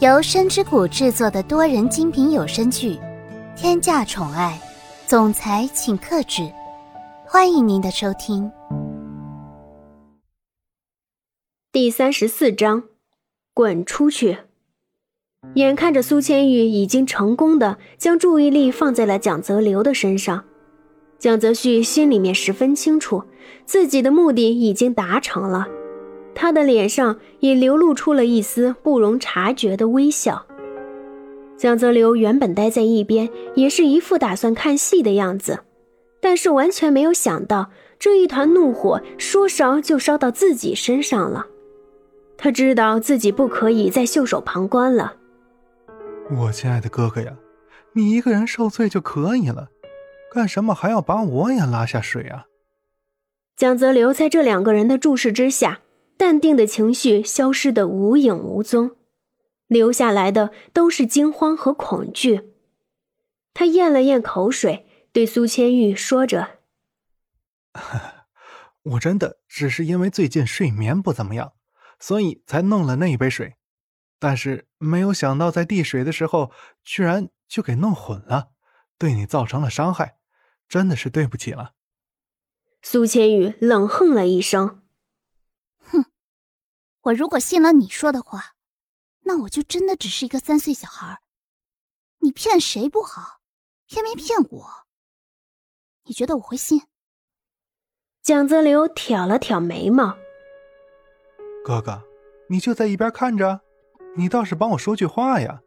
由深之谷制作的多人精品有声剧《天价宠爱总裁请克制》，欢迎您的收听。第三十四章，滚出去！眼看着苏千玉已经成功的将注意力放在了蒋泽流的身上，蒋泽旭心里面十分清楚，自己的目的已经达成了。他的脸上也流露出了一丝不容察觉的微笑。蒋泽流原本待在一边，也是一副打算看戏的样子，但是完全没有想到这一团怒火说烧就烧到自己身上了。他知道自己不可以再袖手旁观了。我亲爱的哥哥呀，你一个人受罪就可以了，干什么还要把我也拉下水啊？蒋泽流在这两个人的注视之下。淡定的情绪消失的无影无踪，留下来的都是惊慌和恐惧。他咽了咽口水，对苏千玉说着：“我真的只是因为最近睡眠不怎么样，所以才弄了那一杯水，但是没有想到在递水的时候，居然就给弄混了，对你造成了伤害，真的是对不起了。”苏千玉冷哼了一声。我如果信了你说的话，那我就真的只是一个三岁小孩。你骗谁不好，偏偏骗我。你觉得我会信？蒋泽流挑了挑眉毛。哥哥，你就在一边看着，你倒是帮我说句话呀。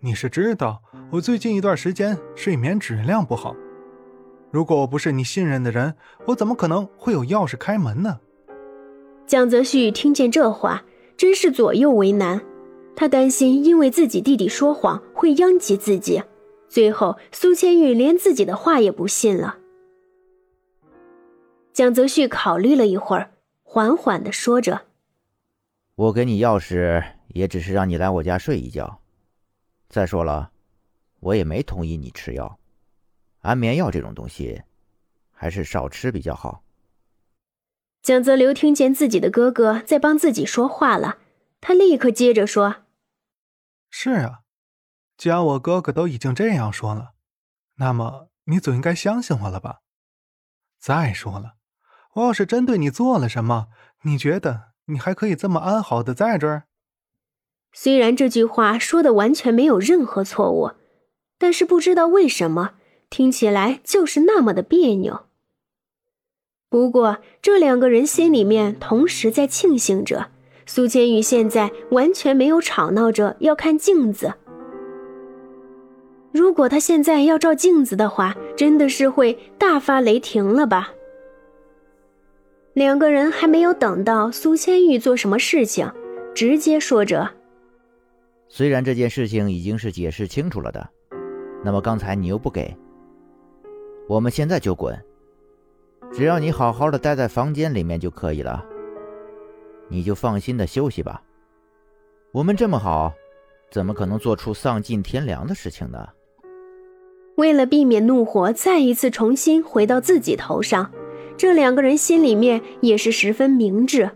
你是知道我最近一段时间睡眠质量不好。如果我不是你信任的人，我怎么可能会有钥匙开门呢？蒋泽旭听见这话，真是左右为难。他担心因为自己弟弟说谎会殃及自己，最后苏千玉连自己的话也不信了。蒋泽旭考虑了一会儿，缓缓的说着：“我给你钥匙，也只是让你来我家睡一觉。再说了，我也没同意你吃药，安眠药这种东西，还是少吃比较好。”蒋泽流听见自己的哥哥在帮自己说话了，他立刻接着说：“是啊，既然我哥哥都已经这样说了，那么你总应该相信我了吧？再说了，我要是真对你做了什么，你觉得你还可以这么安好的在这儿？”虽然这句话说的完全没有任何错误，但是不知道为什么听起来就是那么的别扭。不过，这两个人心里面同时在庆幸着，苏千羽现在完全没有吵闹着要看镜子。如果他现在要照镜子的话，真的是会大发雷霆了吧？两个人还没有等到苏千玉做什么事情，直接说着：“虽然这件事情已经是解释清楚了的，那么刚才你又不给，我们现在就滚。”只要你好好的待在房间里面就可以了，你就放心的休息吧。我们这么好，怎么可能做出丧尽天良的事情呢？为了避免怒火再一次重新回到自己头上，这两个人心里面也是十分明智，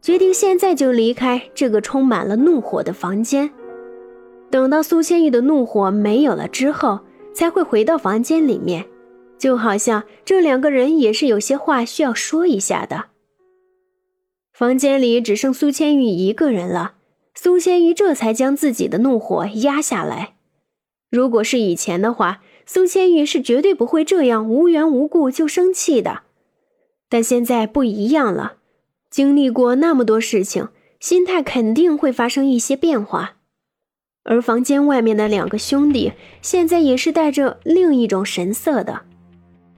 决定现在就离开这个充满了怒火的房间。等到苏千玉的怒火没有了之后，才会回到房间里面。就好像这两个人也是有些话需要说一下的。房间里只剩苏千玉一个人了，苏千玉这才将自己的怒火压下来。如果是以前的话，苏千玉是绝对不会这样无缘无故就生气的。但现在不一样了，经历过那么多事情，心态肯定会发生一些变化。而房间外面的两个兄弟现在也是带着另一种神色的。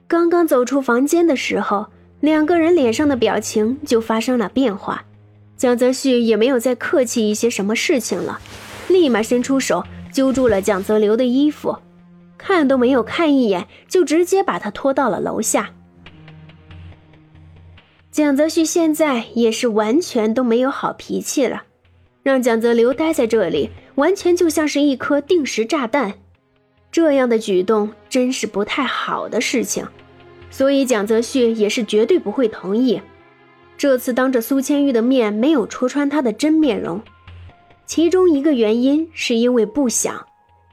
刚刚走出房间的时候，两个人脸上的表情就发生了变化。蒋泽旭也没有再客气一些什么事情了，立马伸出手揪住了蒋泽流的衣服，看都没有看一眼，就直接把他拖到了楼下。蒋泽旭现在也是完全都没有好脾气了，让蒋泽流待在这里，完全就像是一颗定时炸弹。这样的举动真是不太好的事情，所以蒋泽旭也是绝对不会同意。这次当着苏千玉的面没有戳穿他的真面容，其中一个原因是因为不想，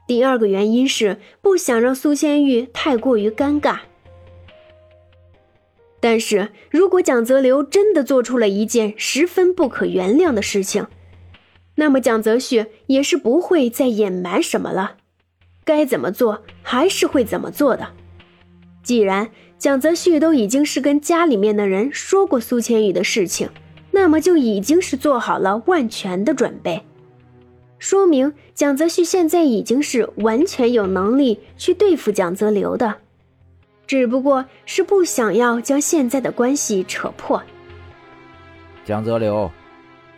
第二个原因是不想让苏千玉太过于尴尬。但是如果蒋泽流真的做出了一件十分不可原谅的事情，那么蒋泽旭也是不会再隐瞒什么了，该怎么做还是会怎么做的。既然蒋泽旭都已经是跟家里面的人说过苏千羽的事情，那么就已经是做好了万全的准备，说明蒋泽旭现在已经是完全有能力去对付蒋泽流的。只不过是不想要将现在的关系扯破。蒋泽流，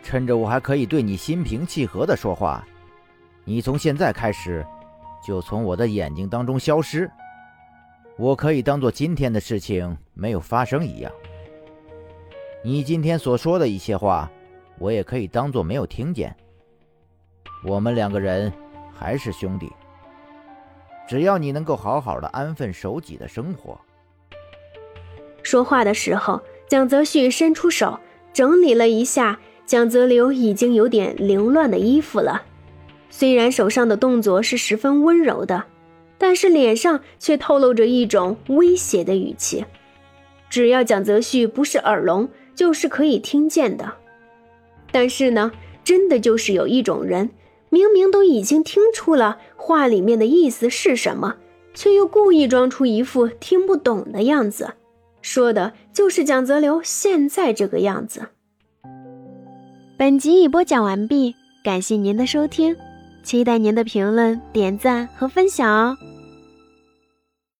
趁着我还可以对你心平气和的说话，你从现在开始就从我的眼睛当中消失。我可以当做今天的事情没有发生一样。你今天所说的一些话，我也可以当做没有听见。我们两个人还是兄弟。只要你能够好好的安分守己的生活。说话的时候，蒋泽旭伸出手整理了一下蒋泽流已经有点凌乱的衣服了。虽然手上的动作是十分温柔的，但是脸上却透露着一种威胁的语气。只要蒋泽旭不是耳聋，就是可以听见的。但是呢，真的就是有一种人。明明都已经听出了话里面的意思是什么，却又故意装出一副听不懂的样子，说的就是蒋泽流现在这个样子。本集已播讲完毕，感谢您的收听，期待您的评论、点赞和分享哦。